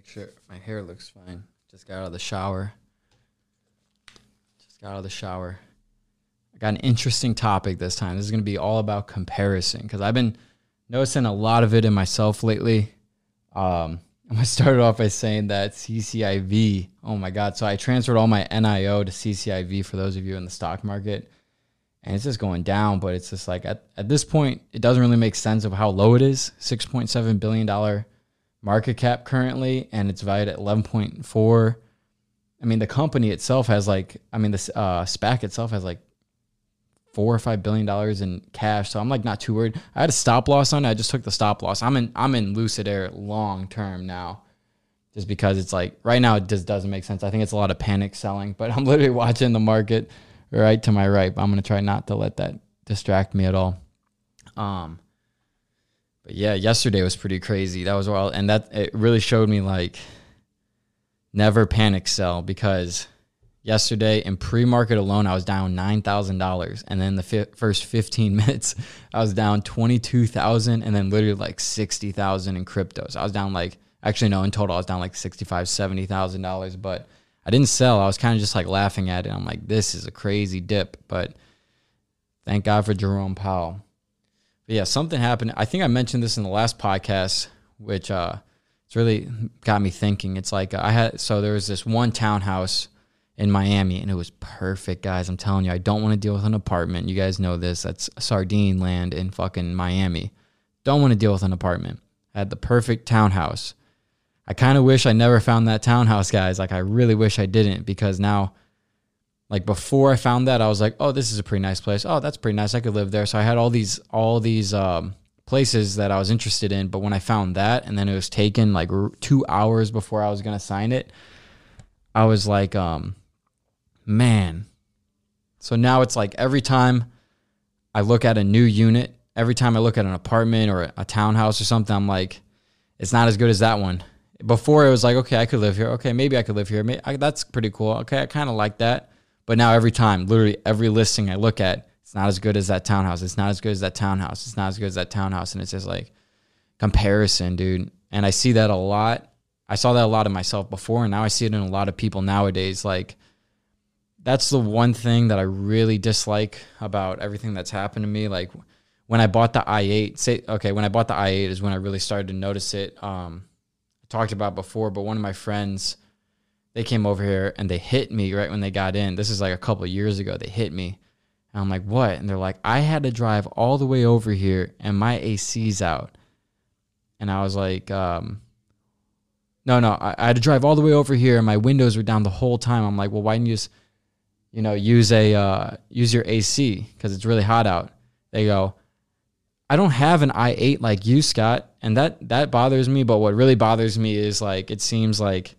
make sure my hair looks fine. Just got out of the shower. Just got out of the shower. I got an interesting topic this time. This is going to be all about comparison because I've been noticing a lot of it in myself lately. Um, I'm gonna start it off by saying that CCIV. Oh my God! So I transferred all my NIO to CCIV for those of you in the stock market, and it's just going down. But it's just like at, at this point, it doesn't really make sense of how low it is. Six point seven billion dollar market cap currently, and it's valued at eleven point four. I mean, the company itself has like, I mean, the uh, SPAC itself has like four or five billion dollars in cash. So I'm like not too worried. I had a stop loss on it. I just took the stop loss. I'm in I'm in lucid air long term now. Just because it's like right now it just doesn't make sense. I think it's a lot of panic selling, but I'm literally watching the market right to my right. But I'm gonna try not to let that distract me at all. Um yeah, yesterday was pretty crazy. That was wild. And that it really showed me like never panic sell because yesterday in pre-market alone i was down $9000 and then the fi- first 15 minutes i was down 22000 and then literally like 60000 in cryptos. I was down like actually no in total i was down like 65 70000 dollars. But i didn't sell. I was kind of just like laughing at it. I'm like this is a crazy dip. But thank god for jerome powell but yeah something happened i think i mentioned this in the last podcast which uh it's really got me thinking it's like i had so there was this one townhouse in Miami, and it was perfect, guys. I'm telling you, I don't want to deal with an apartment. You guys know this. That's sardine land in fucking Miami. Don't want to deal with an apartment. I had the perfect townhouse. I kind of wish I never found that townhouse, guys. Like, I really wish I didn't because now, like before I found that, I was like, oh, this is a pretty nice place. Oh, that's pretty nice. I could live there. So I had all these, all these, um, places that I was interested in. But when I found that and then it was taken like two hours before I was to sign it, I was like, um, man. So now it's like every time I look at a new unit, every time I look at an apartment or a townhouse or something, I'm like, it's not as good as that one. Before it was like, okay, I could live here. Okay, maybe I could live here. Maybe, I, that's pretty cool. Okay, I kind of like that. But now every time, literally every listing I look at, it's not as good as that townhouse. It's not as good as that townhouse. It's not as good as that townhouse. And it's just like comparison, dude. And I see that a lot. I saw that a lot of myself before, and now I see it in a lot of people nowadays. Like, that's the one thing that I really dislike about everything that's happened to me. Like when I bought the i8, say okay, when I bought the i8 is when I really started to notice it. Um, I talked about before, but one of my friends, they came over here and they hit me right when they got in. This is like a couple years ago. They hit me, and I'm like, what? And they're like, I had to drive all the way over here, and my AC's out. And I was like, um, no, no, I, I had to drive all the way over here, and my windows were down the whole time. I'm like, well, why didn't you just you know, use a uh, use your AC because it's really hot out. They go, I don't have an i8 like you, Scott, and that that bothers me. But what really bothers me is like it seems like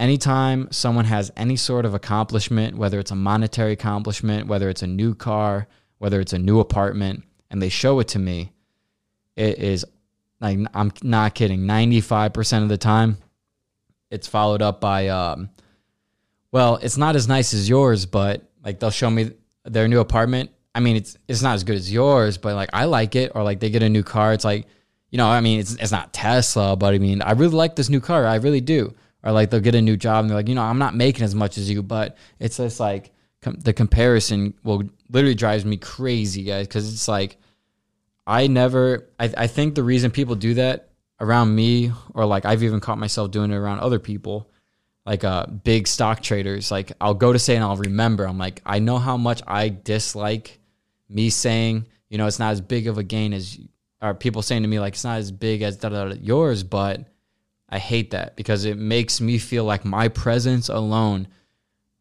anytime someone has any sort of accomplishment, whether it's a monetary accomplishment, whether it's a new car, whether it's a new apartment, and they show it to me, it is like I'm not kidding. Ninety five percent of the time, it's followed up by um, well, it's not as nice as yours, but like they'll show me their new apartment. I mean, it's it's not as good as yours, but like I like it. Or like they get a new car. It's like, you know, I mean, it's it's not Tesla, but I mean, I really like this new car. I really do. Or like they'll get a new job and they're like, you know, I'm not making as much as you, but it's just like com- the comparison will literally drives me crazy, guys, because it's like I never. I I think the reason people do that around me, or like I've even caught myself doing it around other people like uh big stock traders like i'll go to say and i'll remember i'm like i know how much i dislike me saying you know it's not as big of a gain as or people saying to me like it's not as big as da, da, yours but i hate that because it makes me feel like my presence alone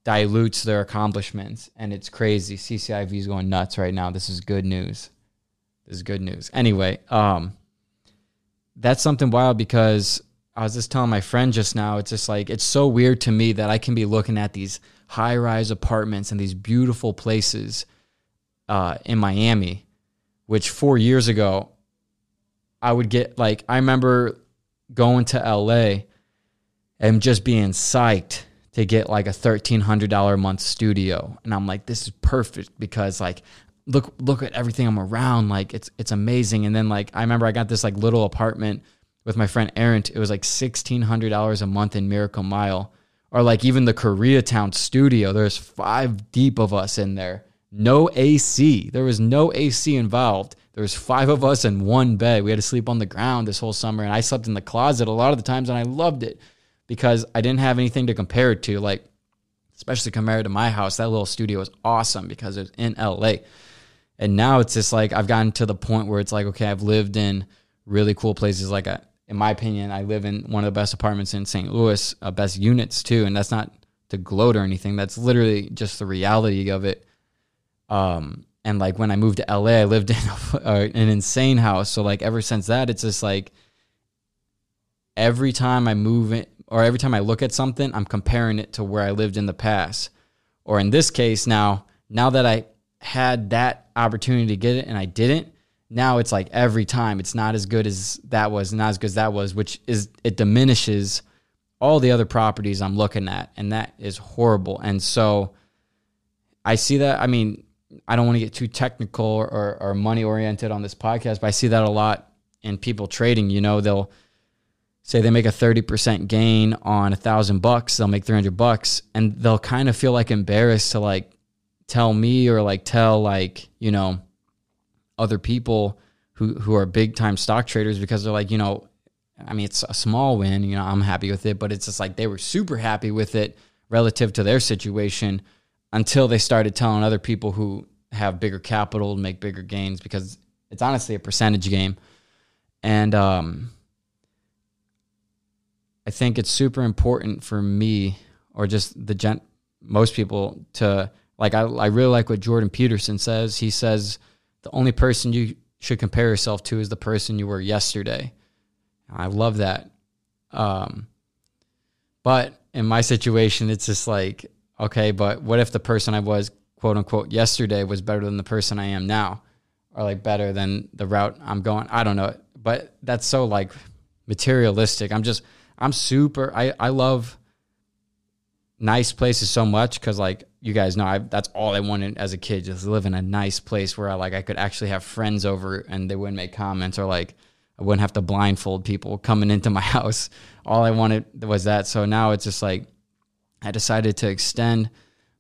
dilutes their accomplishments. And it's crazy. Cciv is going nuts right now. This is good news. This is good news. Anyway um that's something wild because I was just telling my friend just now, it's just like, it's so weird to me that I can be looking at these high rise apartments and these beautiful places uh, in Miami, which four years ago, I would get like, I remember going to LA and just being psyched to get like a $1,300 a month studio. And I'm like, this is perfect because like, look, look at everything I'm around. Like it's, it's amazing. And then like, I remember I got this like little apartment with my friend Aaron, it was like $1,600 a month in Miracle Mile. Or like even the Koreatown studio, there's five deep of us in there. No AC. There was no AC involved. There was five of us in one bed. We had to sleep on the ground this whole summer, and I slept in the closet a lot of the times, and I loved it because I didn't have anything to compare it to. Like, especially compared to my house, that little studio was awesome because it was in LA. And now it's just like I've gotten to the point where it's like, okay, I've lived in really cool places. Like, in my opinion, I live in one of the best apartments in St. Louis, uh, best units too. And that's not to gloat or anything. That's literally just the reality of it. Um, and like when I moved to LA, I lived in a, uh, an insane house. So like ever since that, it's just like every time I move it or every time I look at something, I'm comparing it to where I lived in the past. Or in this case, now now that I had that opportunity to get it and I didn't, now it's like every time it's not as good as that was, not as good as that was, which is it diminishes all the other properties I'm looking at, and that is horrible. And so I see that. I mean, I don't want to get too technical or, or money oriented on this podcast, but I see that a lot in people trading. You know, they'll say they make a 30% gain on a thousand bucks, they'll make 300 bucks, and they'll kind of feel like embarrassed to like tell me or like tell like, you know, other people who, who are big time stock traders because they're like, you know, I mean, it's a small win, you know, I'm happy with it, but it's just like they were super happy with it relative to their situation until they started telling other people who have bigger capital to make bigger gains because it's honestly a percentage game. And um, I think it's super important for me or just the gent, most people to like. I, I really like what Jordan Peterson says. He says the only person you should compare yourself to is the person you were yesterday. I love that. Um, but in my situation, it's just like okay, but what if the person I was, quote unquote, yesterday was better than the person I am now? Or like better than the route I'm going? I don't know. But that's so like materialistic. I'm just, I'm super, I, I love nice places so much because like you guys know I, that's all i wanted as a kid just live in a nice place where I, like i could actually have friends over and they wouldn't make comments or like i wouldn't have to blindfold people coming into my house all i wanted was that so now it's just like I decided to extend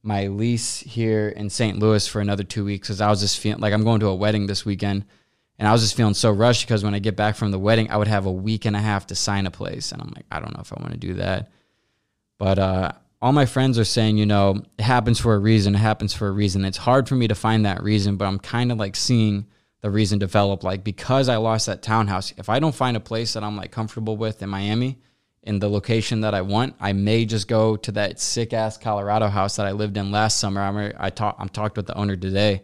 my lease here in St. Louis for another two weeks because I was just feeling like I'm going to a wedding this weekend. And I was just feeling so rushed because when I get back from the wedding, I would have a week and a half to sign a place. And I'm like, I don't know if I want to do that. But uh, all my friends are saying, you know, it happens for a reason. It happens for a reason. It's hard for me to find that reason, but I'm kind of like seeing the reason develop. Like, because I lost that townhouse, if I don't find a place that I'm like comfortable with in Miami, in the location that I want, I may just go to that sick ass Colorado house that I lived in last summer. I'm I talk, I'm talked with the owner today,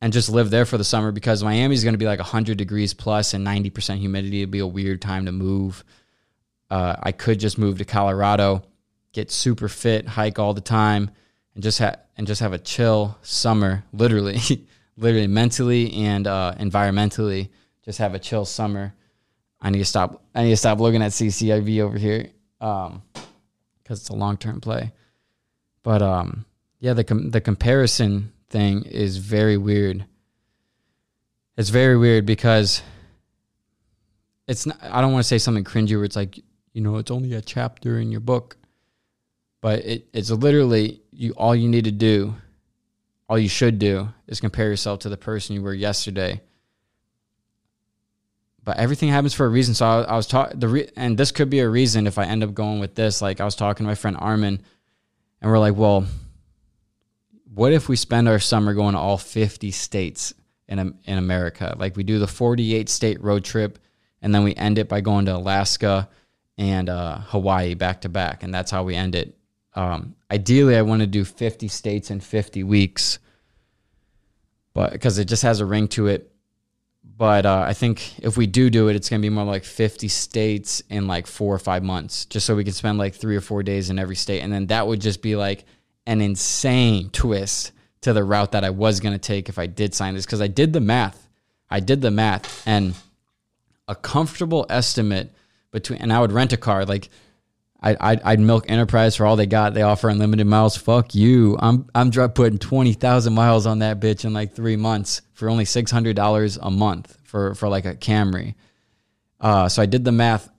and just live there for the summer because Miami is going to be like 100 degrees plus and 90% humidity. It'd be a weird time to move. Uh, I could just move to Colorado, get super fit, hike all the time, and just have and just have a chill summer. Literally, literally mentally and uh, environmentally, just have a chill summer I need to stop. I need to stop looking at CCIV over here, um, because it's a long term play. But um, yeah, the com- the comparison thing is very weird. It's very weird because it's not. I don't want to say something cringy where it's like you know it's only a chapter in your book, but it, it's literally you. All you need to do, all you should do, is compare yourself to the person you were yesterday but everything happens for a reason. So I, I was talking the re- and this could be a reason if I end up going with this. Like I was talking to my friend Armin, and we're like, well, what if we spend our summer going to all 50 states in in America? Like we do the 48 state road trip, and then we end it by going to Alaska and uh, Hawaii back to back, and that's how we end it. Um, ideally, I want to do 50 states in 50 weeks, but because it just has a ring to it but uh, I think if we do do it, it's gonna be more like 50 states in like four or five months, just so we can spend like three or four days in every state, and then that would just be like an insane twist to the route that I was gonna take if I did sign this, because I did the math, I did the math, and a comfortable estimate between, and I would rent a car like I, I'd, I'd, milk Enterprise for all they got. They offer unlimited miles. Fuck you. I'm I'm putting twenty thousand miles on that bitch in like three months for only six hundred dollars a month for for like a Camry. Uh, so I did the math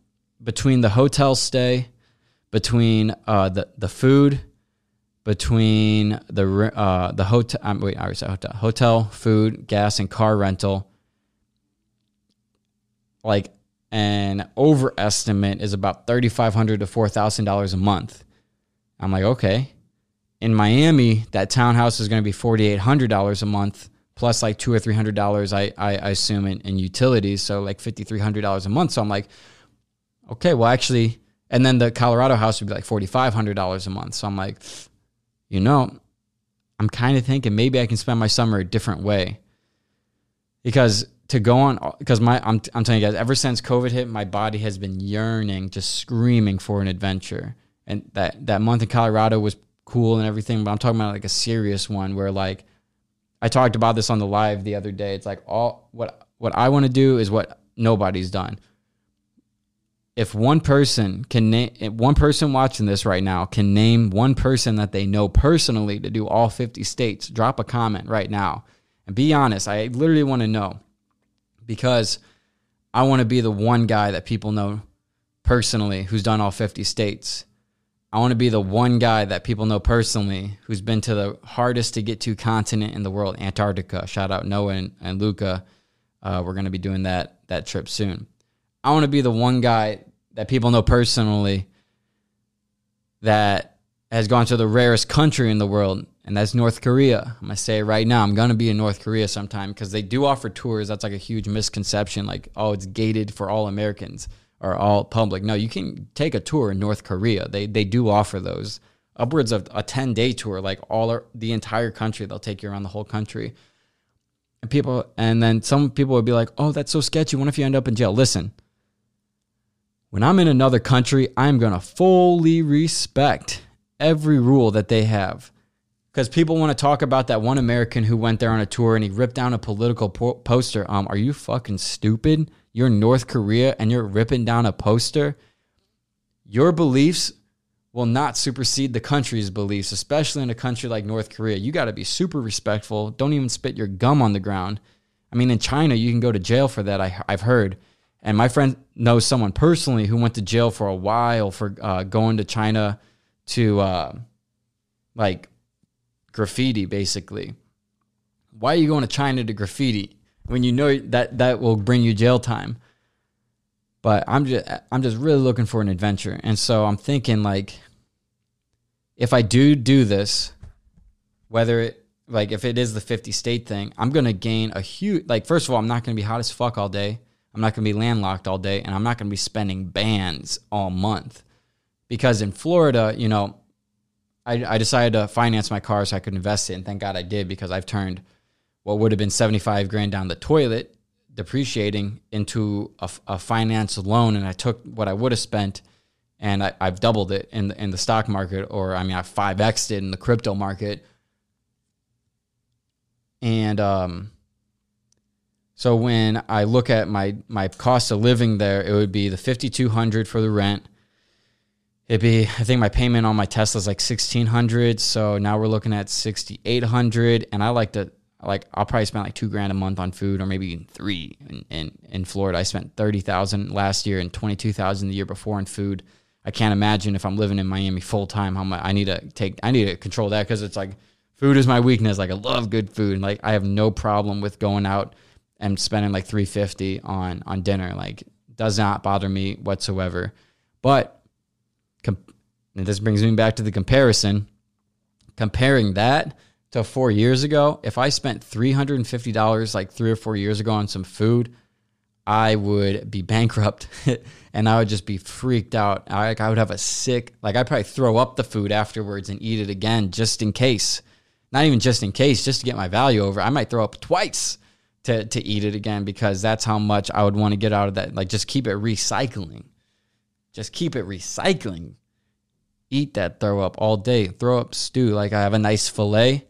between the hotel stay, between uh, the the food, between the uh, the hotel. Um, wait, I already said hotel. Hotel, food, gas, and car rental. Like an overestimate is about 3,500 to four thousand dollars a month. I'm like, okay. In Miami, that townhouse is going to be forty eight hundred dollars a month plus like two or three hundred dollars. I, I I assume in, in utilities, so like fifty three hundred dollars a month. So I'm like, okay, well actually, and then the Colorado house would be like forty five hundred dollars a month. So I'm like, you know, I'm kind of thinking maybe I can spend my summer a different way. Because to go on, because my, I'm, I'm telling you guys, ever since COVID hit, my body has been yearning, just screaming for an adventure. And that, that month in Colorado was cool and everything, but I'm talking about like a serious one where like, I talked about this on the live the other day. It's like all what what I want to do is what nobody's done if one person can name one person watching this right now can name one person that they know personally to do all 50 states drop a comment right now and be honest i literally want to know because i want to be the one guy that people know personally who's done all 50 states. I want to be the one guy that people know personally who's been to the hardest to get to continent in the world antarctica. Shout out noah and, and luca. Uh, we're going to be doing that that trip soon. I want to be the one guy that people know personally that has gone to the rarest country in the world, and that's North Korea. I'm gonna say it right now. I'm gonna be in North Korea sometime because they do offer tours. That's like a huge misconception. Like, oh, it's gated for all Americans or all public. No, you can take a tour in North Korea. They they do offer those upwards of a 10 day tour, like all the entire country. They'll take you around the whole country. And people, and then some people would be like, oh, that's so sketchy. What if you end up in jail? Listen when I'm in another country, I'm to fully respect every rule that they have. Because people want to talk about that one American who went there on a tour and he ripped down a political po- poster. Um, are you fucking stupid? You're North Korea and you're ripping down a poster. Your beliefs will not supersede the country's beliefs, especially in a country like North Korea. You got to be super respectful. Don't even spit your gum on the ground. I mean, in China, you can go to jail for that. I, I've heard. And my friend knows someone personally who went to jail for a while for uh, going to China to uh, like graffiti, basically. Why are you going to China to graffiti when you know that that will bring you jail time? But I'm just I'm just really looking for an adventure, and so I'm thinking like, if I do do this, whether it like if it is the 50 state thing, I'm gonna gain a huge like. First of all, I'm not gonna be hot as fuck all day. I'm not to be landlocked all day and I'm not to be spending bands all month. Because in Florida, you know, I, I decided to finance my car so I could invest it. And thank God I did because I've turned what would have been 75 grand down the toilet depreciating into a, a finance loan. And I took what I would have spent and I, have doubled it in the, in the stock market, or I mean, I 5xed it in the crypto market. And, um, so when I look at my my cost of living there, it would be the fifty two hundred for the rent. It'd be I think my payment on my Tesla is like sixteen hundred. So now we're looking at sixty eight hundred, and I like to like I'll probably spend like two grand a month on food, or maybe three. In in, in Florida, I spent thirty thousand last year and twenty two thousand the year before in food. I can't imagine if I'm living in Miami full time how much I need to take. I need to control that because it's like food is my weakness. Like I love good food. Like I have no problem with going out and spending like 350 on on dinner like does not bother me whatsoever but com- this brings me back to the comparison comparing that to 4 years ago if i spent $350 like 3 or 4 years ago on some food i would be bankrupt and i would just be freaked out I, i would have a sick like i'd probably throw up the food afterwards and eat it again just in case not even just in case just to get my value over i might throw up twice to to eat it again because that's how much I would want to get out of that. Like just keep it recycling. Just keep it recycling. Eat that throw up all day. Throw up stew. Like I have a nice fillet.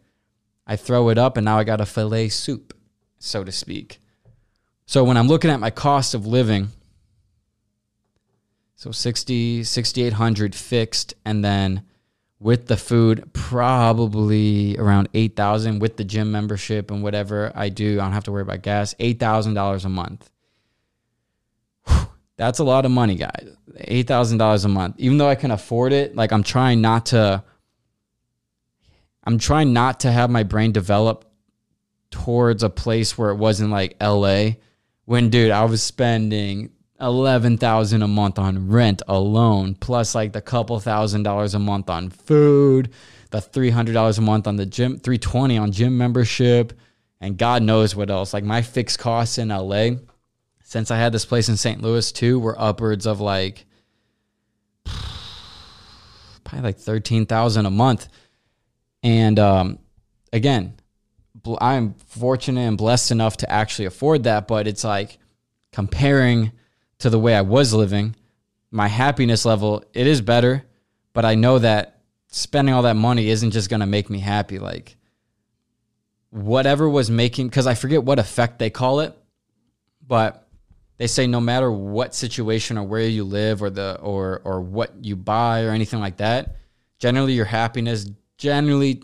I throw it up and now I got a fillet soup, so to speak. So when I'm looking at my cost of living, so 60 6800 fixed and then with the food probably around 8000 with the gym membership and whatever i do i don't have to worry about gas $8000 a month That's a lot of money, guys. Eight thousand dollars a month. Even though I can afford it, like I'm trying not to. I'm trying not to have my brain develop towards a place where it wasn't like LA. When dude, I was spending eleven thousand a month on rent alone, plus like the couple thousand dollars a month on food, the three hundred dollars a month on the gym, three twenty on gym membership, and God knows what else. Like my fixed costs in LA, since I had this place in St. Louis too, were upwards of like probably like thirteen thousand a month. And um, again, I'm fortunate and blessed enough to actually afford that, but it's like comparing to the way I was living, my happiness level, it is better, but I know that spending all that money isn't just going to make me happy. Like whatever was making, because I forget what effect they call it, but they say no matter what situation or where you live or the or or what you buy or anything like that, generally your happiness generally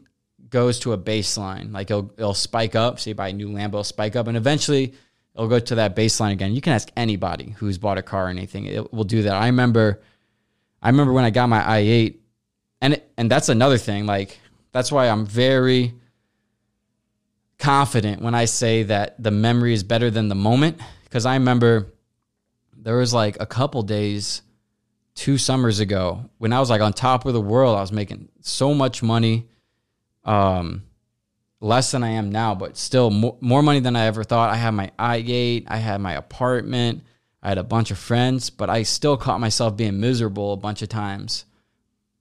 goes to a baseline. Like it'll it'll spike up. Say you buy a new Lambo, it'll spike up, and eventually it'll go to that baseline again. You can ask anybody who's bought a car or anything; it will do that. I remember, I remember when I got my i8, and it, and that's another thing. Like that's why I'm very confident when I say that the memory is better than the moment. Because I remember there was like a couple days, two summers ago, when I was like on top of the world. I was making so much money, um, less than I am now, but still more, more money than I ever thought. I had my i8, I had my apartment, I had a bunch of friends, but I still caught myself being miserable a bunch of times.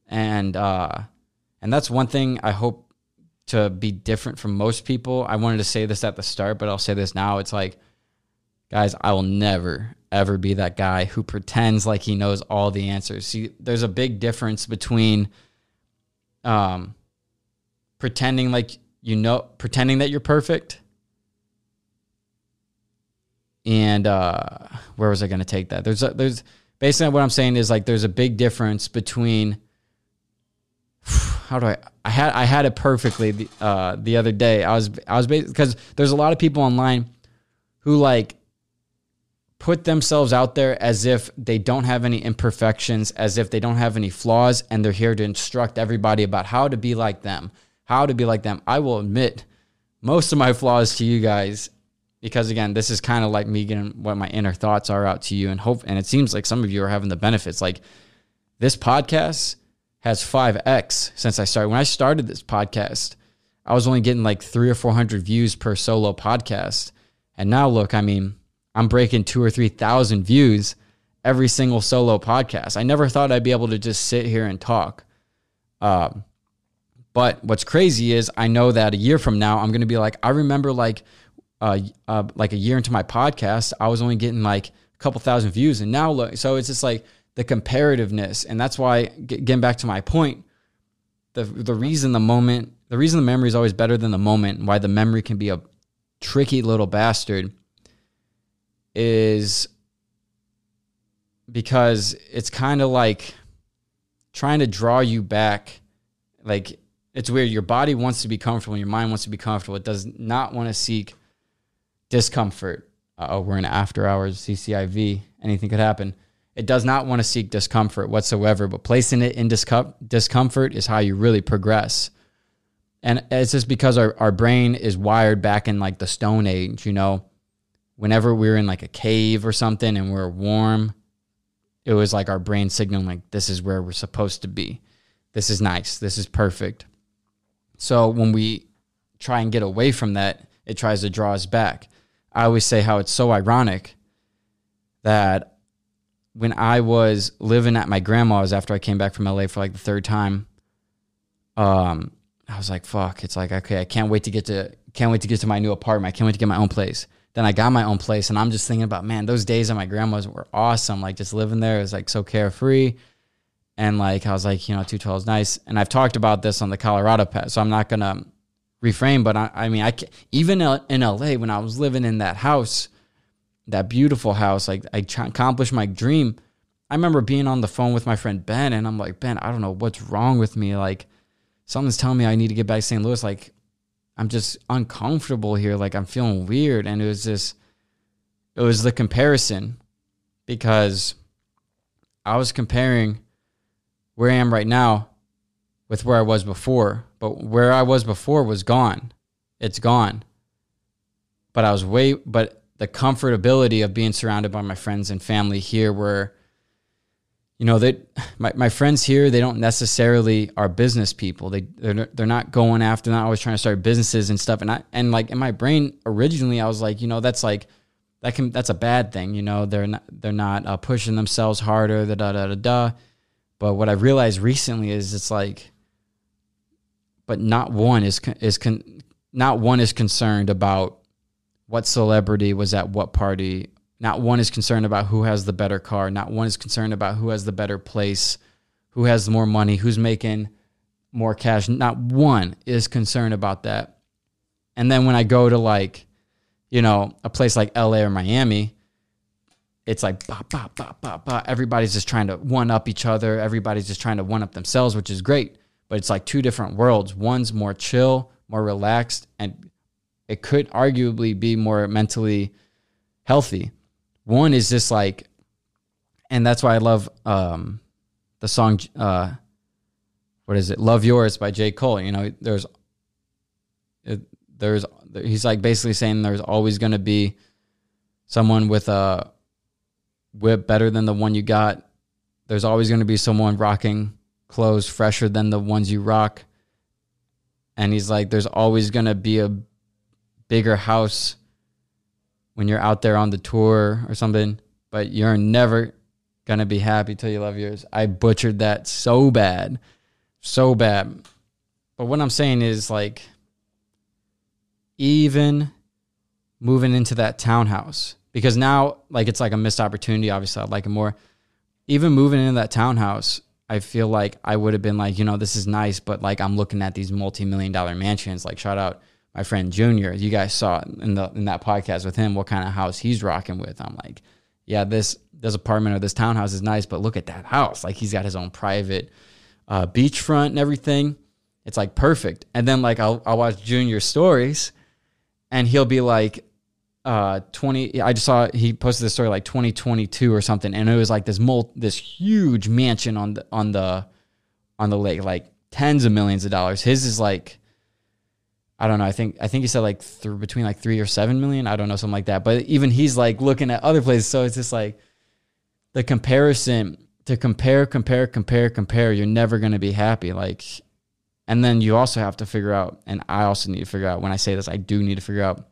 And uh, and that's one thing I hope to be different from most people. I wanted to say this at the start, but I'll say this now. It's like, guys, I will never, ever be that guy who pretends like he knows all the answers. See, there's a big difference between um, pretending like you know, pretending that you're perfect. And uh, where was I going to take that? There's a, there's basically what I'm saying is like there's a big difference between how do I I had I had it perfectly the, uh, the other day. I was I was because there's a lot of people online who like put themselves out there as if they don't have any imperfections, as if they don't have any flaws, and they're here to instruct everybody about how to be like them, how to be like them. I will admit most of my flaws to you guys because again, this is kind of like me getting what my inner thoughts are out to you and hope and it seems like some of you are having the benefits. Like this podcast has 5x since I started. When I started this podcast, I was only getting like 3 or 400 views per solo podcast. And now look, I mean, I'm breaking 2 or 3,000 views every single solo podcast. I never thought I'd be able to just sit here and talk. Um, but what's crazy is I know that a year from now I'm going to be like I remember like uh, uh, like a year into my podcast I was only getting like a couple thousand views and now look so it's just like the comparativeness and that's why getting back to my point the the reason the moment the reason the memory is always better than the moment why the memory can be a tricky little bastard is because it's kind of like trying to draw you back like it's weird. Your body wants to be comfortable, your mind wants to be comfortable. It does not want to seek discomfort. oh, we're in after hours, CCIV, anything could happen. It does not want to seek discomfort whatsoever, but placing it in discomfort is how you really progress. And it's just because our, our brain is wired back in like the Stone Age, you know, whenever we're in like a cave or something and we're warm, it was like our brain signaling, like, this is where we're supposed to be. This is nice. This is perfect. So when we try and get away from that, it tries to draw us back. I always say how it's so ironic that when I was living at my grandma's after I came back from LA for like the third time, um, I was like, fuck, it's like, okay, I can't wait to get to can't wait to get to my new apartment. I can't wait to get my own place. Then I got my own place and I'm just thinking about, man, those days at my grandma's were awesome. Like just living there is like so carefree and like I was like, you know, 212 is nice. And I've talked about this on the Colorado pet, so I'm not gonna reframe. But I, I mean, I even in LA when I was living in that house, that beautiful house, like I accomplished my dream. I remember being on the phone with my friend Ben, and I'm like, Ben, I don't know what's wrong with me. Like, something's telling me I need to get back to St. Louis. Like, I'm just uncomfortable here. Like, I'm feeling weird. And it was just, it was the comparison because I was comparing where I am right now with where I was before, but where I was before was gone. It's gone. But I was way, but the comfortability of being surrounded by my friends and family here were, you know, that my, my friends here, they don't necessarily are business people. They, they're, they're not going after, not always trying to start businesses and stuff. And I, and like in my brain originally, I was like, you know, that's like, that can, that's a bad thing. You know, they're not, they're not uh, pushing themselves harder, da, da, da, da, da. But what I realized recently is it's like, but not one is, is, con, not one is concerned about what celebrity was at what party. Not one is concerned about who has the better car. Not one is concerned about who has the better place, who has more money, who's making more cash. Not one is concerned about that. And then when I go to like, you know, a place like LA or Miami, it's like bah, bah, bah, bah, bah. everybody's just trying to one up each other. Everybody's just trying to one up themselves, which is great. But it's like two different worlds. One's more chill, more relaxed, and it could arguably be more mentally healthy. One is just like, and that's why I love um, the song. Uh, what is it? Love Yours by J. Cole. You know, there's, there's, he's like basically saying there's always going to be someone with a whip better than the one you got. There's always going to be someone rocking clothes fresher than the ones you rock. And he's like, there's always going to be a bigger house when you're out there on the tour or something, but you're never gonna be happy till you love yours. I butchered that so bad, so bad. But what I'm saying is like, even moving into that townhouse, because now like it's like a missed opportunity. Obviously, I'd like it more. Even moving into that townhouse, I feel like I would have been like, you know, this is nice, but like I'm looking at these multi-million dollar mansions. Like, shout out my friend Junior. You guys saw in the in that podcast with him what kind of house he's rocking with. I'm like, yeah, this this apartment or this townhouse is nice, but look at that house. Like he's got his own private uh, beachfront and everything. It's like perfect. And then like I'll I'll watch Junior stories, and he'll be like, uh, twenty. I just saw he posted this story like 2022 or something, and it was like this mul- this huge mansion on the on the on the lake, like tens of millions of dollars. His is like I don't know. I think I think he said like between like three or seven million. I don't know, something like that. But even he's like looking at other places, so it's just like the comparison to compare, compare, compare, compare. You're never going to be happy. Like, and then you also have to figure out, and I also need to figure out. When I say this, I do need to figure out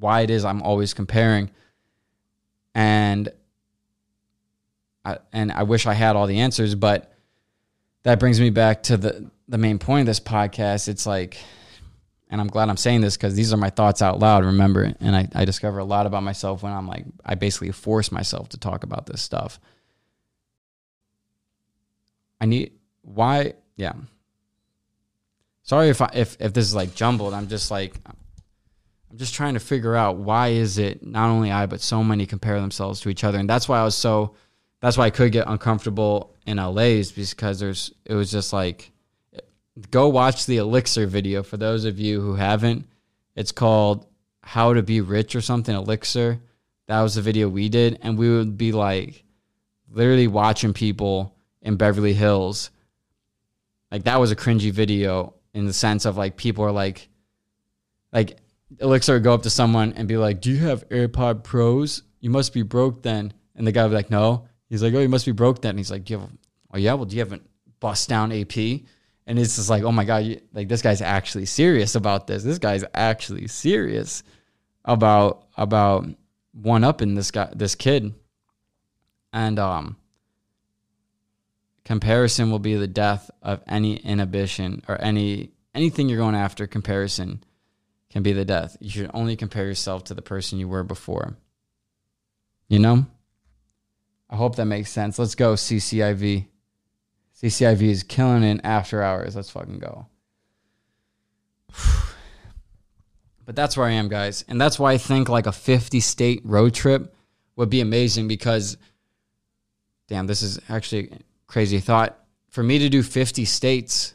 why it is I'm always comparing, and I, and I wish I had all the answers, but that brings me back to the the main point of this podcast. It's like and I'm glad I'm saying this because these are my thoughts out loud, remember? And I, I discover a lot about myself when I'm like, I basically force myself to talk about this stuff. I need, why? Yeah. Sorry if I, if, if this is like jumbled. I'm just like, I'm just trying to figure out why is it not only I, but so many compare themselves to each other. And that's why I was so, that's why I could get uncomfortable in LA's because there's, it was just like, go watch the Elixir video for those of you who haven't. It's called How to Be Rich or something, Elixir. That was the video we did. And we would be like literally watching people in Beverly Hills. Like that was a cringy video in the sense of like people are like, like Elixir would go up to someone and be like, Do you have AirPod Pros? You must be broke then. And the guy would be like, No. He's like, Oh, you must be broke then. And he's like, Do you have, oh yeah, well, do you have a bust down AP? And it's just like, oh my god, like this guy's actually serious about this. This guy's actually serious about about one up in this guy, this kid, and um, comparison will be the death of any inhibition or any anything you're going after. Comparison can be the death. You should only compare yourself to the person you were before. You know. I hope that makes sense. Let's go CCIV. CCIV is killing it after hours. Let's fucking go. But that's where I am, guys. And that's why I think like a 50 state road trip would be amazing because, damn, this is actually a crazy thought. For me to do 50 states,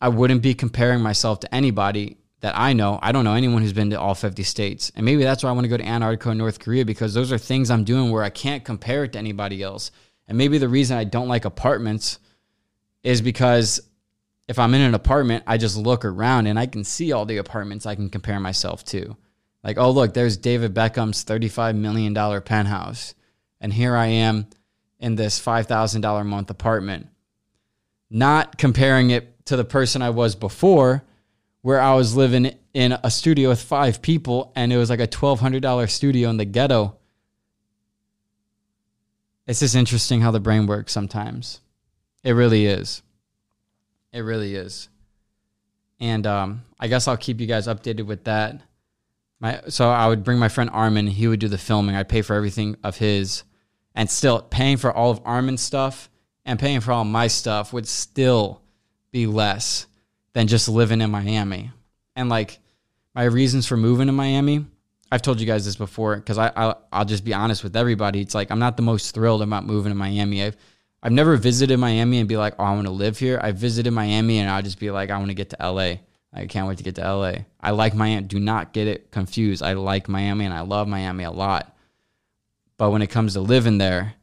I wouldn't be comparing myself to anybody that I know. I don't know anyone who's been to all 50 states. And maybe that's why I want to go to Antarctica and North Korea because those are things I'm doing where I can't compare it to anybody else. And maybe the reason I don't like apartments is because if I'm in an apartment, I just look around and I can see all the apartments I can compare myself to. Like, oh, look, there's David Beckham's $35 million penthouse. And here I am in this $5,000 a month apartment. Not comparing it to the person I was before, where I was living in a studio with five people and it was like a $1,200 studio in the ghetto. It's just interesting how the brain works sometimes. It really is. It really is. And um, I guess I'll keep you guys updated with that. My so I would bring my friend Armin. He would do the filming. I'd pay for everything of his, and still paying for all of Armin's stuff and paying for all my stuff would still be less than just living in Miami. And like my reasons for moving to Miami, I've told you guys this before because I, I I'll just be honest with everybody. It's like I'm not the most thrilled about moving to Miami. I've I've never visited Miami and be like, oh, I want to live here. I visited Miami and I'll just be like, I want to get to LA. I can't wait to get to LA. I like Miami. Do not get it confused. I like Miami and I love Miami a lot. But when it comes to living there,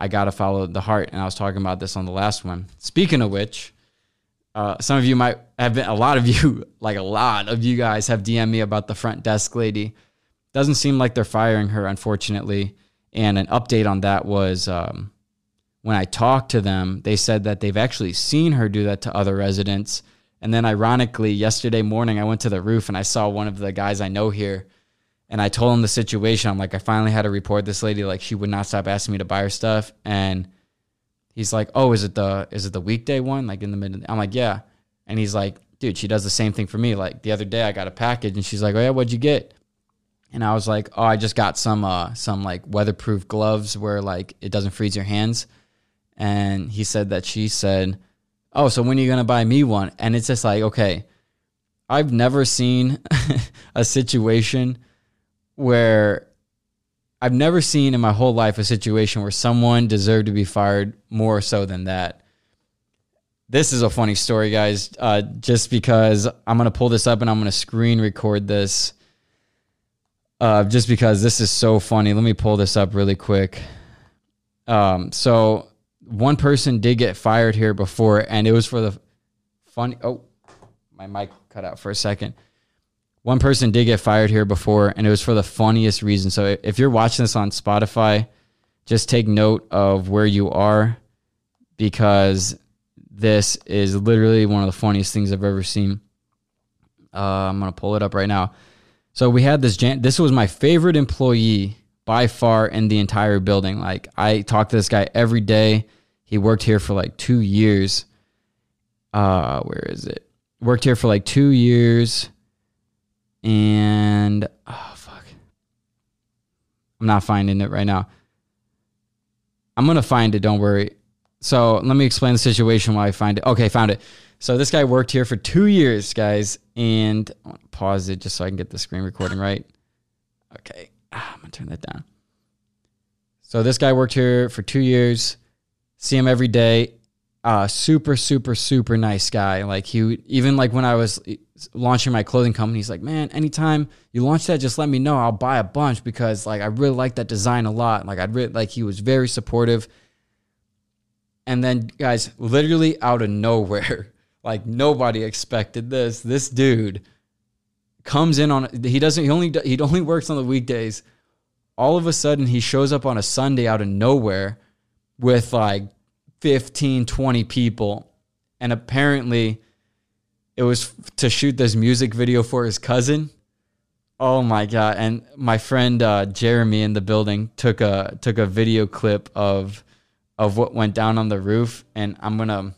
I got to follow the heart. And I was talking about this on the last one. Speaking of which, uh, some of you might have been, a lot of you, like a lot of you guys have DM me about the front desk lady. Doesn't seem like they're firing her, unfortunately. And an update on that was um, when I talked to them, they said that they've actually seen her do that to other residents. And then, ironically, yesterday morning, I went to the roof and I saw one of the guys I know here. And I told him the situation. I'm like, I finally had to report this lady. Like, she would not stop asking me to buy her stuff. And he's like, Oh, is it the is it the weekday one? Like in the mid. I'm like, Yeah. And he's like, Dude, she does the same thing for me. Like the other day, I got a package, and she's like, Oh yeah, what'd you get? And I was like, Oh, I just got some uh some like weatherproof gloves where like it doesn't freeze your hands and he said that she said, "Oh, so when are you gonna buy me one?" And it's just like, okay, I've never seen a situation where I've never seen in my whole life a situation where someone deserved to be fired more so than that. This is a funny story, guys. Uh, just because I'm gonna pull this up and I'm gonna screen record this. Uh, just because this is so funny. Let me pull this up really quick. Um, so one person did get fired here before, and it was for the funny. Oh, my mic cut out for a second. One person did get fired here before, and it was for the funniest reason. So if you're watching this on Spotify, just take note of where you are because this is literally one of the funniest things I've ever seen. Uh, I'm gonna pull it up right now. So we had this. Jan- this was my favorite employee by far in the entire building. Like I talked to this guy every day. He worked here for like two years. Uh, where is it? Worked here for like two years. And oh fuck. I'm not finding it right now. I'm gonna find it, don't worry. So let me explain the situation while I find it. Okay, found it. So this guy worked here for two years, guys, and pause it just so I can get the screen recording right. Okay, ah, I'm gonna turn that down. So this guy worked here for two years see him every day. Uh, super, super, super nice guy. Like he, even like when I was launching my clothing company, he's like, man, anytime you launch that, just let me know. I'll buy a bunch because like I really like that design a lot. Like I'd really like he was very supportive. And then guys, literally out of nowhere, like nobody expected this. This dude comes in on he doesn't he only he only works on the weekdays. All of a sudden, he shows up on a Sunday out of nowhere with like 15, 20 people. And apparently it was to shoot this music video for his cousin. Oh my god! And my friend uh, Jeremy in the building took a took a video clip of of what went down on the roof, and I'm gonna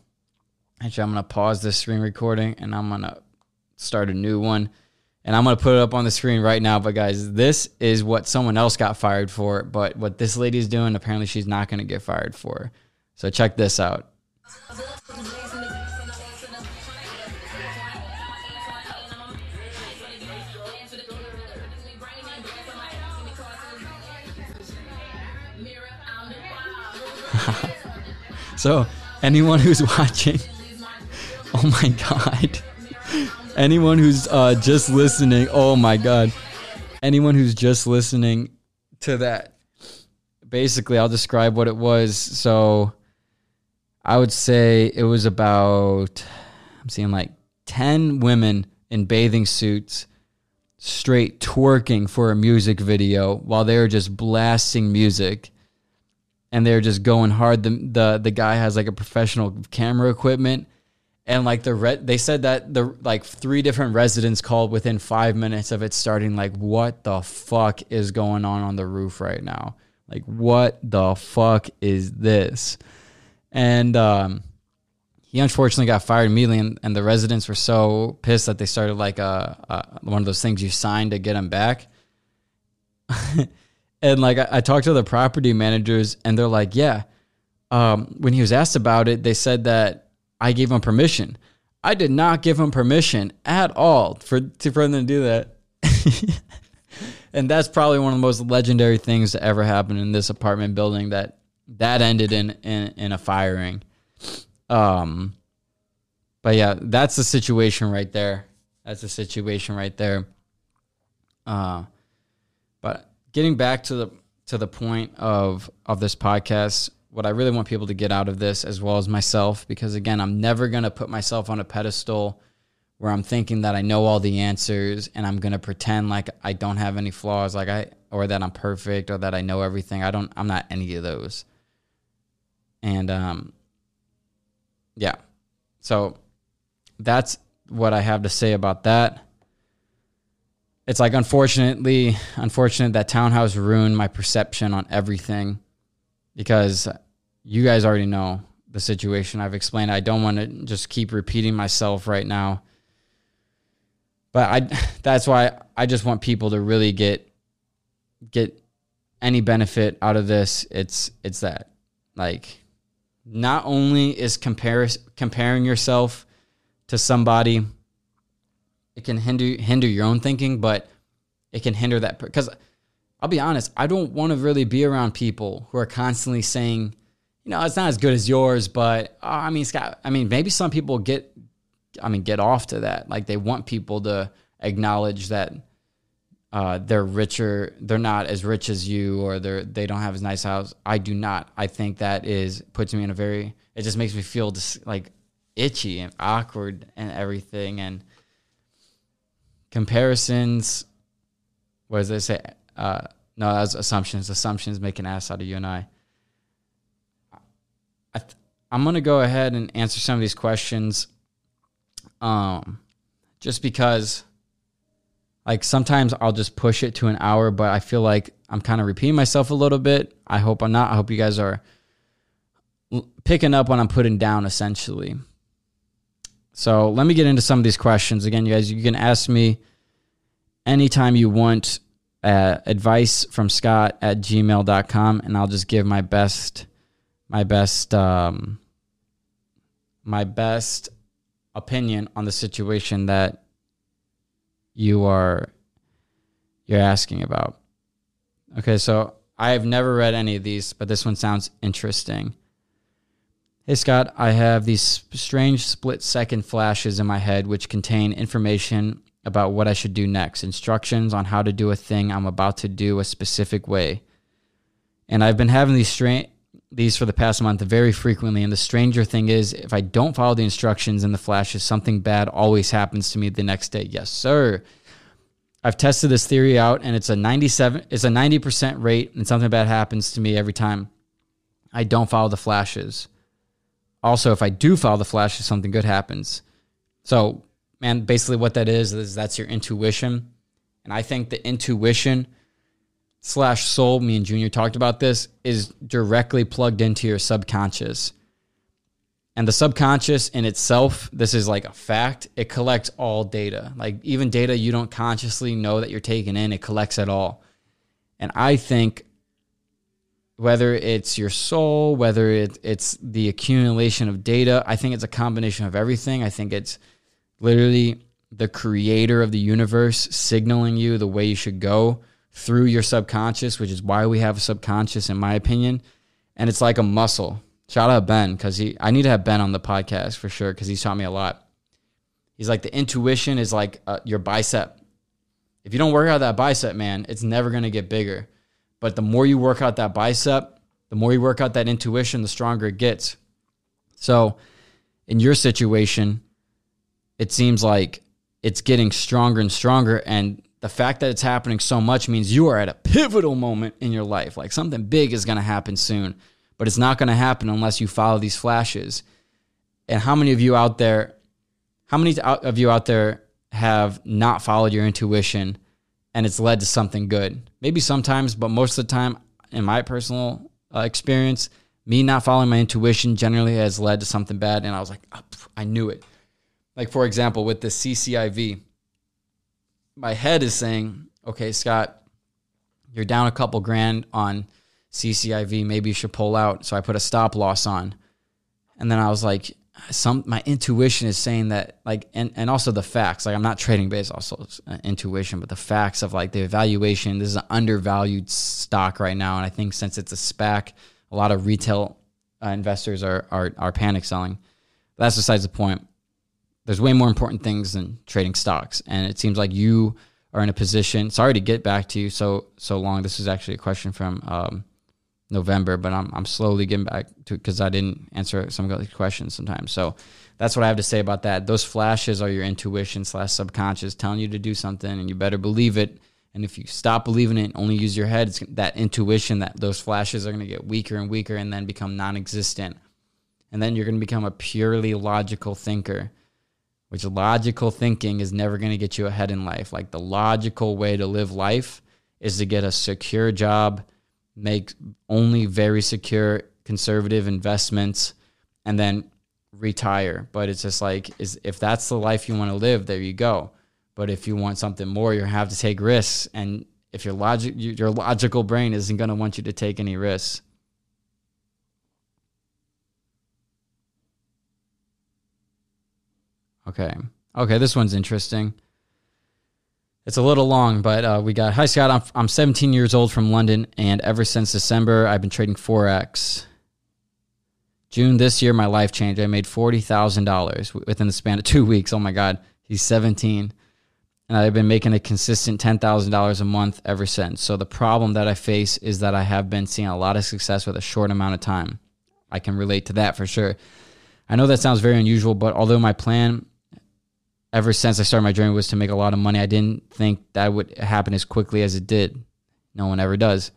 actually I'm gonna pause this screen recording and I'm gonna start a new one, and I'm gonna put it up on the screen right now. But guys, this is what someone else got fired for, but what this lady's doing, apparently she's not gonna get fired for. So check this out. so anyone who's watching, oh my god. anyone who's uh, just listening, oh my god, anyone who's just listening to that, basically, I'll describe what it was. So, I would say it was about I'm seeing like ten women in bathing suits straight twerking for a music video while they were just blasting music and they're just going hard the the the guy has like a professional camera equipment and like the re- they said that the like three different residents called within 5 minutes of it starting like what the fuck is going on on the roof right now like what the fuck is this and um he unfortunately got fired immediately, and, and the residents were so pissed that they started like a, a one of those things you sign to get him back. and like I, I, talked to the property managers, and they're like, "Yeah." Um, when he was asked about it, they said that I gave him permission. I did not give him permission at all for to, for them to do that. and that's probably one of the most legendary things to ever happen in this apartment building. That that ended in in, in a firing. Um, but yeah, that's the situation right there. That's the situation right there. Uh, but getting back to the to the point of of this podcast, what I really want people to get out of this, as well as myself, because again, I'm never gonna put myself on a pedestal where I'm thinking that I know all the answers and I'm gonna pretend like I don't have any flaws, like I or that I'm perfect or that I know everything. I don't. I'm not any of those. And um, yeah. So that's what I have to say about that. It's like unfortunately, unfortunate that townhouse ruined my perception on everything because you guys already know the situation I've explained. I don't want to just keep repeating myself right now. But I that's why I just want people to really get get any benefit out of this. It's it's that like not only is compare, comparing yourself to somebody it can hinder hinder your own thinking but it can hinder that because i'll be honest i don't want to really be around people who are constantly saying you know it's not as good as yours but uh, i mean scott i mean maybe some people get i mean get off to that like they want people to acknowledge that uh, they're richer, they're not as rich as you, or they're they don't have as nice house. I do not. I think that is puts me in a very. It just makes me feel just like itchy and awkward and everything. And comparisons. What does they say? Uh, no, that's assumptions. Assumptions make an ass out of you and I. I th- I'm gonna go ahead and answer some of these questions. Um, just because like sometimes I'll just push it to an hour, but I feel like I'm kind of repeating myself a little bit. I hope I'm not. I hope you guys are picking up what I'm putting down essentially. So let me get into some of these questions. Again, you guys, you can ask me anytime you want advice from Scott at gmail.com and I'll just give my best, my best, um, my best opinion on the situation that you are you're asking about. Okay, so I have never read any of these, but this one sounds interesting. Hey Scott, I have these strange split second flashes in my head which contain information about what I should do next, instructions on how to do a thing I'm about to do a specific way. And I've been having these strange these for the past month very frequently. And the stranger thing is, if I don't follow the instructions in the flashes, something bad always happens to me the next day. Yes, sir. I've tested this theory out, and it's a 97, it's a 90% rate, and something bad happens to me every time I don't follow the flashes. Also, if I do follow the flashes, something good happens. So, man, basically what that is is that's your intuition, and I think the intuition slash soul, me and Junior talked about this, is directly plugged into your subconscious. And the subconscious in itself, this is like a fact, it collects all data. Like even data you don't consciously know that you're taking in, it collects it all. And I think whether it's your soul, whether it, it's the accumulation of data, I think it's a combination of everything. I think it's literally the creator of the universe signaling you the way you should go through your subconscious, which is why we have a subconscious, in my opinion. And it's like a muscle. Shout out Ben because he. I need to have Ben on the podcast for sure because he's taught me a lot. He's like the intuition is like uh, your bicep. If you don't work out that bicep, man, it's never going to get bigger. But the more you work out that bicep, the more you work out that intuition, the stronger it gets. So, in your situation, it seems like it's getting stronger and stronger. And the fact that it's happening so much means you are at a pivotal moment in your life. Like something big is going to happen soon, but it's not going to happen unless you follow these flashes. And how many of you out there, how many of you out there have not followed your intuition and it's led to something good? Maybe sometimes, but most of the time, in my personal uh, experience, me not following my intuition generally has led to something bad. And I was like, oh, I knew it. Like, for example, with the CCIV, my head is saying, okay, Scott, you're down a couple grand on CCIV. Maybe you should pull out. So I put a stop loss on. And then I was like, some my intuition is saying that like and, and also the facts like i'm not trading based also uh, intuition but the facts of like the evaluation this is an undervalued stock right now and i think since it's a spac a lot of retail uh, investors are, are are panic selling that's besides the point there's way more important things than trading stocks. And it seems like you are in a position. Sorry to get back to you so so long. This is actually a question from um, November, but I'm I'm slowly getting back to because I didn't answer some of questions sometimes. So that's what I have to say about that. Those flashes are your intuition slash subconscious telling you to do something, and you better believe it. And if you stop believing it and only use your head, that intuition that those flashes are going to get weaker and weaker and then become non-existent. And then you're going to become a purely logical thinker which logical thinking is never going to get you ahead in life. Like the logical way to live life is to get a secure job, make only very secure conservative investments, and then retire. But it's just like is if that's the life you want to live, there you go. But if you want something more, you have to take risks. And if your logic your logical brain isn't going to want you to take any risks. Okay. Okay, this one's interesting. It's a little long, but uh, we got Hi, Scott. I'm, I'm 17 years old from London, and ever since December, I've been trading Forex. June this year, my life changed. I made $40,000 within the span of two weeks. Oh my God. He's 17. And I've been making a consistent $10,000 a month ever since. So the problem that I face is that I have been seeing a lot of success with a short amount of time. I can relate to that for sure. I know that sounds very unusual, but although my plan ever since I started my journey was to make a lot of money. I didn't think that would happen as quickly as it did. No one ever does.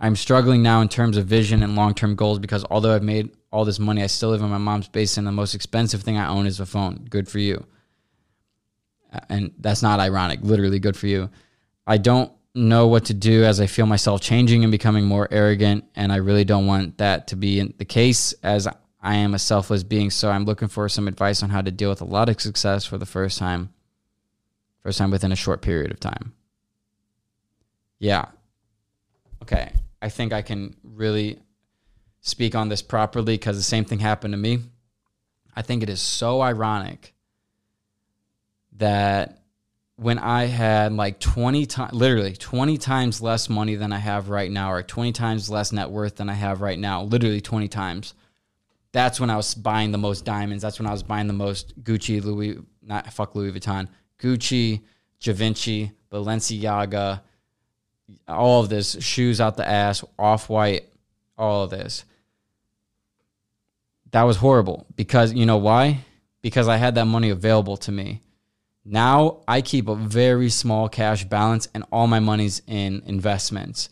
I'm struggling now in terms of vision and long term goals because although I've made all this money, I still live in my mom's basement. The most expensive thing I own is a phone. Good for you. And that's not ironic, literally, good for you. I don't know what to do as I feel myself changing and becoming more arrogant. And I really don't want that to be the case as I am a selfless being, so I'm looking for some advice on how to deal with a lot of success for the first time, first time within a short period of time. Yeah. Okay. I think I can really speak on this properly because the same thing happened to me. I think it is so ironic that when I had like 20 times, literally 20 times less money than I have right now, or 20 times less net worth than I have right now, literally 20 times that's when I was buying the most diamonds. That's when I was buying the most Gucci, Louis, not fuck Louis Vuitton, Gucci, Givenchy, Balenciaga, all of this, shoes out the ass, off white, all of this. That was horrible because you know why? Because I had that money available to me. Now I keep a very small cash balance and all my money's in investments.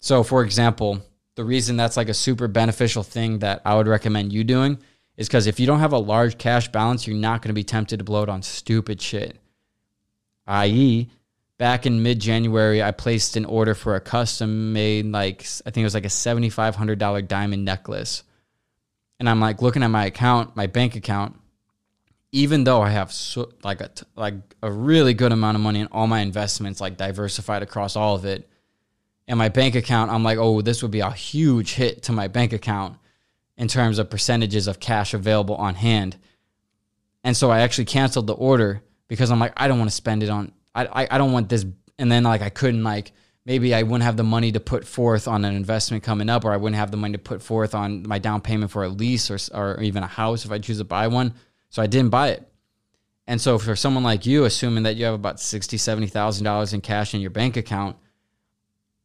So, for example, the reason that's like a super beneficial thing that I would recommend you doing is because if you don't have a large cash balance, you're not going to be tempted to blow it on stupid shit. I.e., back in mid January, I placed an order for a custom made, like, I think it was like a $7,500 diamond necklace. And I'm like looking at my account, my bank account, even though I have so, like a like a really good amount of money in all my investments, like diversified across all of it, and my bank account, I'm like, oh, this would be a huge hit to my bank account in terms of percentages of cash available on hand. And so I actually canceled the order because I'm like, I don't want to spend it on, I, I, I don't want this. And then like I couldn't like, maybe I wouldn't have the money to put forth on an investment coming up, or I wouldn't have the money to put forth on my down payment for a lease or, or even a house if I choose to buy one. So I didn't buy it. And so for someone like you, assuming that you have about sixty, seventy thousand dollars in cash in your bank account,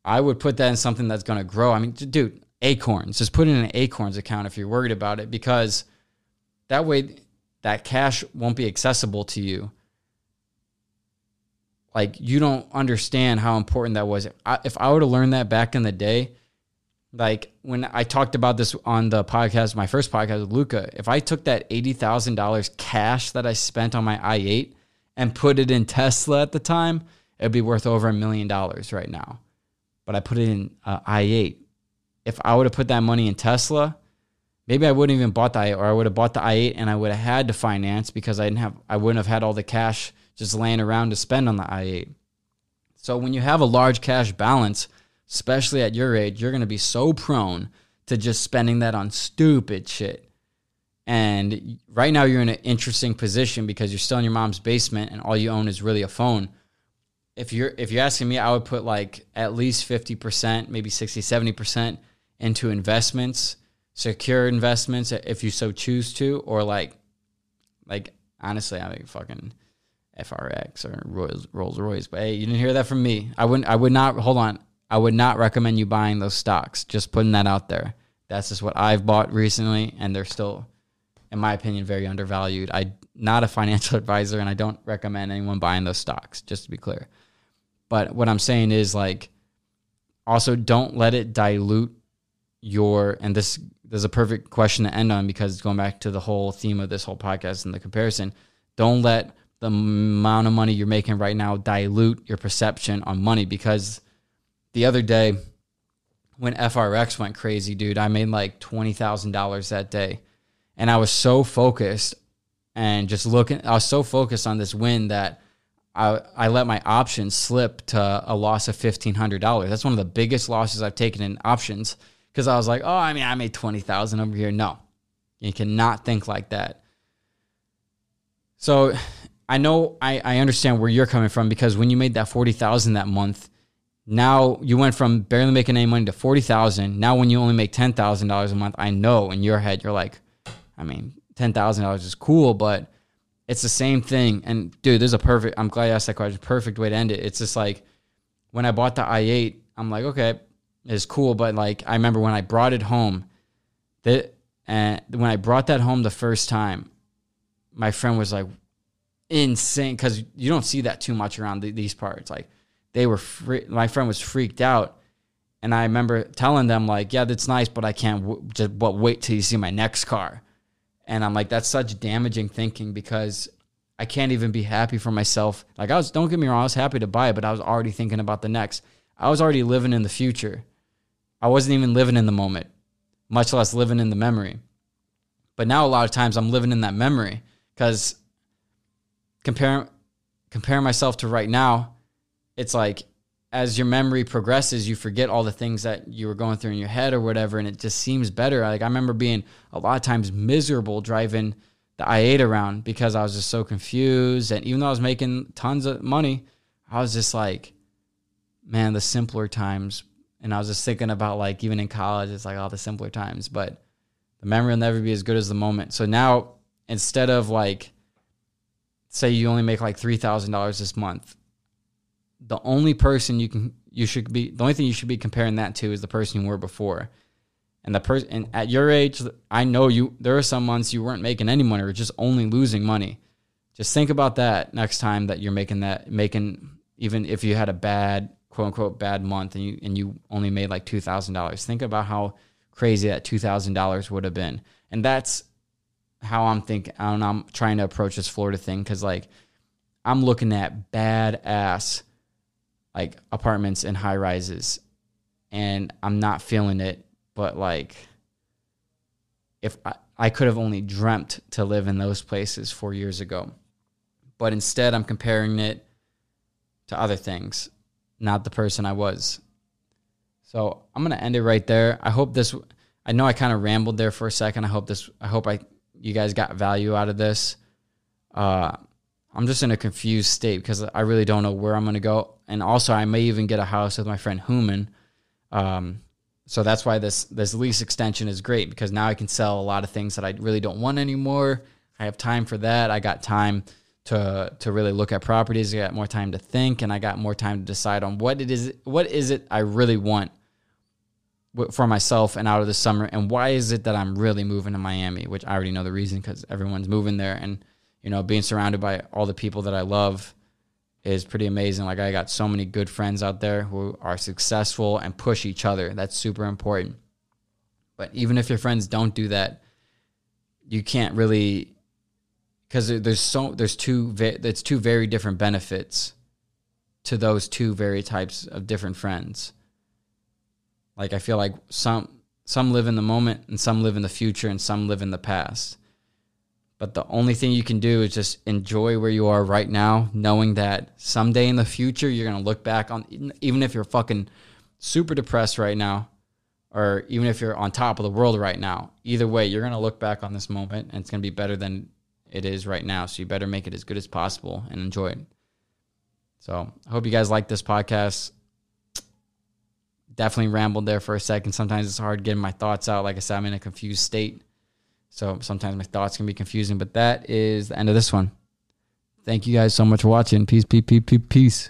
I would put that in something that's going to grow. I mean, dude, acorns. Just put it in an acorns account if you're worried about it, because that way that cash won't be accessible to you. Like you don't understand how important that was. If I would have learned that back in the day, like when I talked about this on the podcast, my first podcast with Luca, if I took that eighty thousand dollars cash that I spent on my i eight and put it in Tesla at the time, it'd be worth over a million dollars right now. But I put it in uh, i eight. If I would have put that money in Tesla, maybe I wouldn't even bought the i8, or I would have bought the i8 and I would have had to finance because I didn't have, I wouldn't have had all the cash just laying around to spend on the i8. So when you have a large cash balance especially at your age, you're going to be so prone to just spending that on stupid shit. And right now, you're in an interesting position because you're still in your mom's basement and all you own is really a phone. If you're if you're asking me, I would put like at least 50%, maybe 60, 70% into investments, secure investments if you so choose to, or like like honestly, I think fucking FRX or Rolls Rolls Royce. But hey, you didn't hear that from me. I wouldn't I would not hold on. I would not recommend you buying those stocks. Just putting that out there. That's just what I've bought recently, and they're still, in my opinion, very undervalued. I'm not a financial advisor, and I don't recommend anyone buying those stocks. Just to be clear, but what I'm saying is like, also don't let it dilute your. And this there's a perfect question to end on because going back to the whole theme of this whole podcast and the comparison. Don't let the amount of money you're making right now dilute your perception on money because the other day when FRX went crazy, dude, I made like $20,000 that day. And I was so focused and just looking, I was so focused on this win that I, I let my options slip to a loss of $1,500. That's one of the biggest losses I've taken in options because I was like, oh, I mean, I made 20,000 over here. No, you cannot think like that. So I know I, I understand where you're coming from because when you made that 40,000 that month, now you went from barely making any money to 40,000. Now when you only make $10,000 a month, I know in your head you're like, I mean, $10,000 is cool, but it's the same thing. And dude, there's a perfect, I'm glad you asked that question. Perfect way to end it. It's just like when I bought the i8, I'm like, okay, it's cool. But like, I remember when I brought it home, that, and when I brought that home the first time, my friend was like, insane. Cause you don't see that too much around the, these parts. Like, they were free- my friend was freaked out and i remember telling them like yeah that's nice but i can't w- just but wait till you see my next car and i'm like that's such damaging thinking because i can't even be happy for myself. Like i was don't get me wrong i was happy to buy it but i was already thinking about the next. I was already living in the future. I wasn't even living in the moment much less living in the memory. But now a lot of times i'm living in that memory because comparing comparing myself to right now it's like as your memory progresses, you forget all the things that you were going through in your head or whatever, and it just seems better. Like I remember being a lot of times miserable driving the i8 around because I was just so confused. And even though I was making tons of money, I was just like, man, the simpler times. And I was just thinking about like even in college, it's like all the simpler times, but the memory will never be as good as the moment. So now instead of like, say you only make like $3,000 this month, the only person you can you should be the only thing you should be comparing that to is the person you were before. And the person at your age, I know you there are some months you weren't making any money or just only losing money. Just think about that next time that you're making that making even if you had a bad quote unquote bad month and you and you only made like two thousand dollars. Think about how crazy that two thousand dollars would have been. And that's how I'm thinking I'm trying to approach this Florida thing because like I'm looking at bad ass like apartments and high rises and I'm not feeling it, but like if I, I could have only dreamt to live in those places four years ago. But instead I'm comparing it to other things, not the person I was. So I'm gonna end it right there. I hope this I know I kind of rambled there for a second. I hope this I hope I you guys got value out of this. Uh I'm just in a confused state because I really don't know where I'm going to go. And also, I may even get a house with my friend Human. Um, so that's why this this lease extension is great because now I can sell a lot of things that I really don't want anymore. I have time for that. I got time to to really look at properties. I got more time to think, and I got more time to decide on what it is. What is it I really want for myself and out of the summer, and why is it that I'm really moving to Miami? Which I already know the reason because everyone's moving there, and you know, being surrounded by all the people that I love is pretty amazing. Like I got so many good friends out there who are successful and push each other. That's super important. But even if your friends don't do that, you can't really because there's so there's two it's two very different benefits to those two very types of different friends. Like I feel like some some live in the moment and some live in the future and some live in the past. But the only thing you can do is just enjoy where you are right now, knowing that someday in the future you're gonna look back on even if you're fucking super depressed right now, or even if you're on top of the world right now. Either way, you're gonna look back on this moment and it's gonna be better than it is right now. So you better make it as good as possible and enjoy it. So I hope you guys like this podcast. Definitely rambled there for a second. Sometimes it's hard getting my thoughts out. Like I said, I'm in a confused state. So sometimes my thoughts can be confusing, but that is the end of this one. Thank you guys so much for watching. Peace, peace, peace, peace.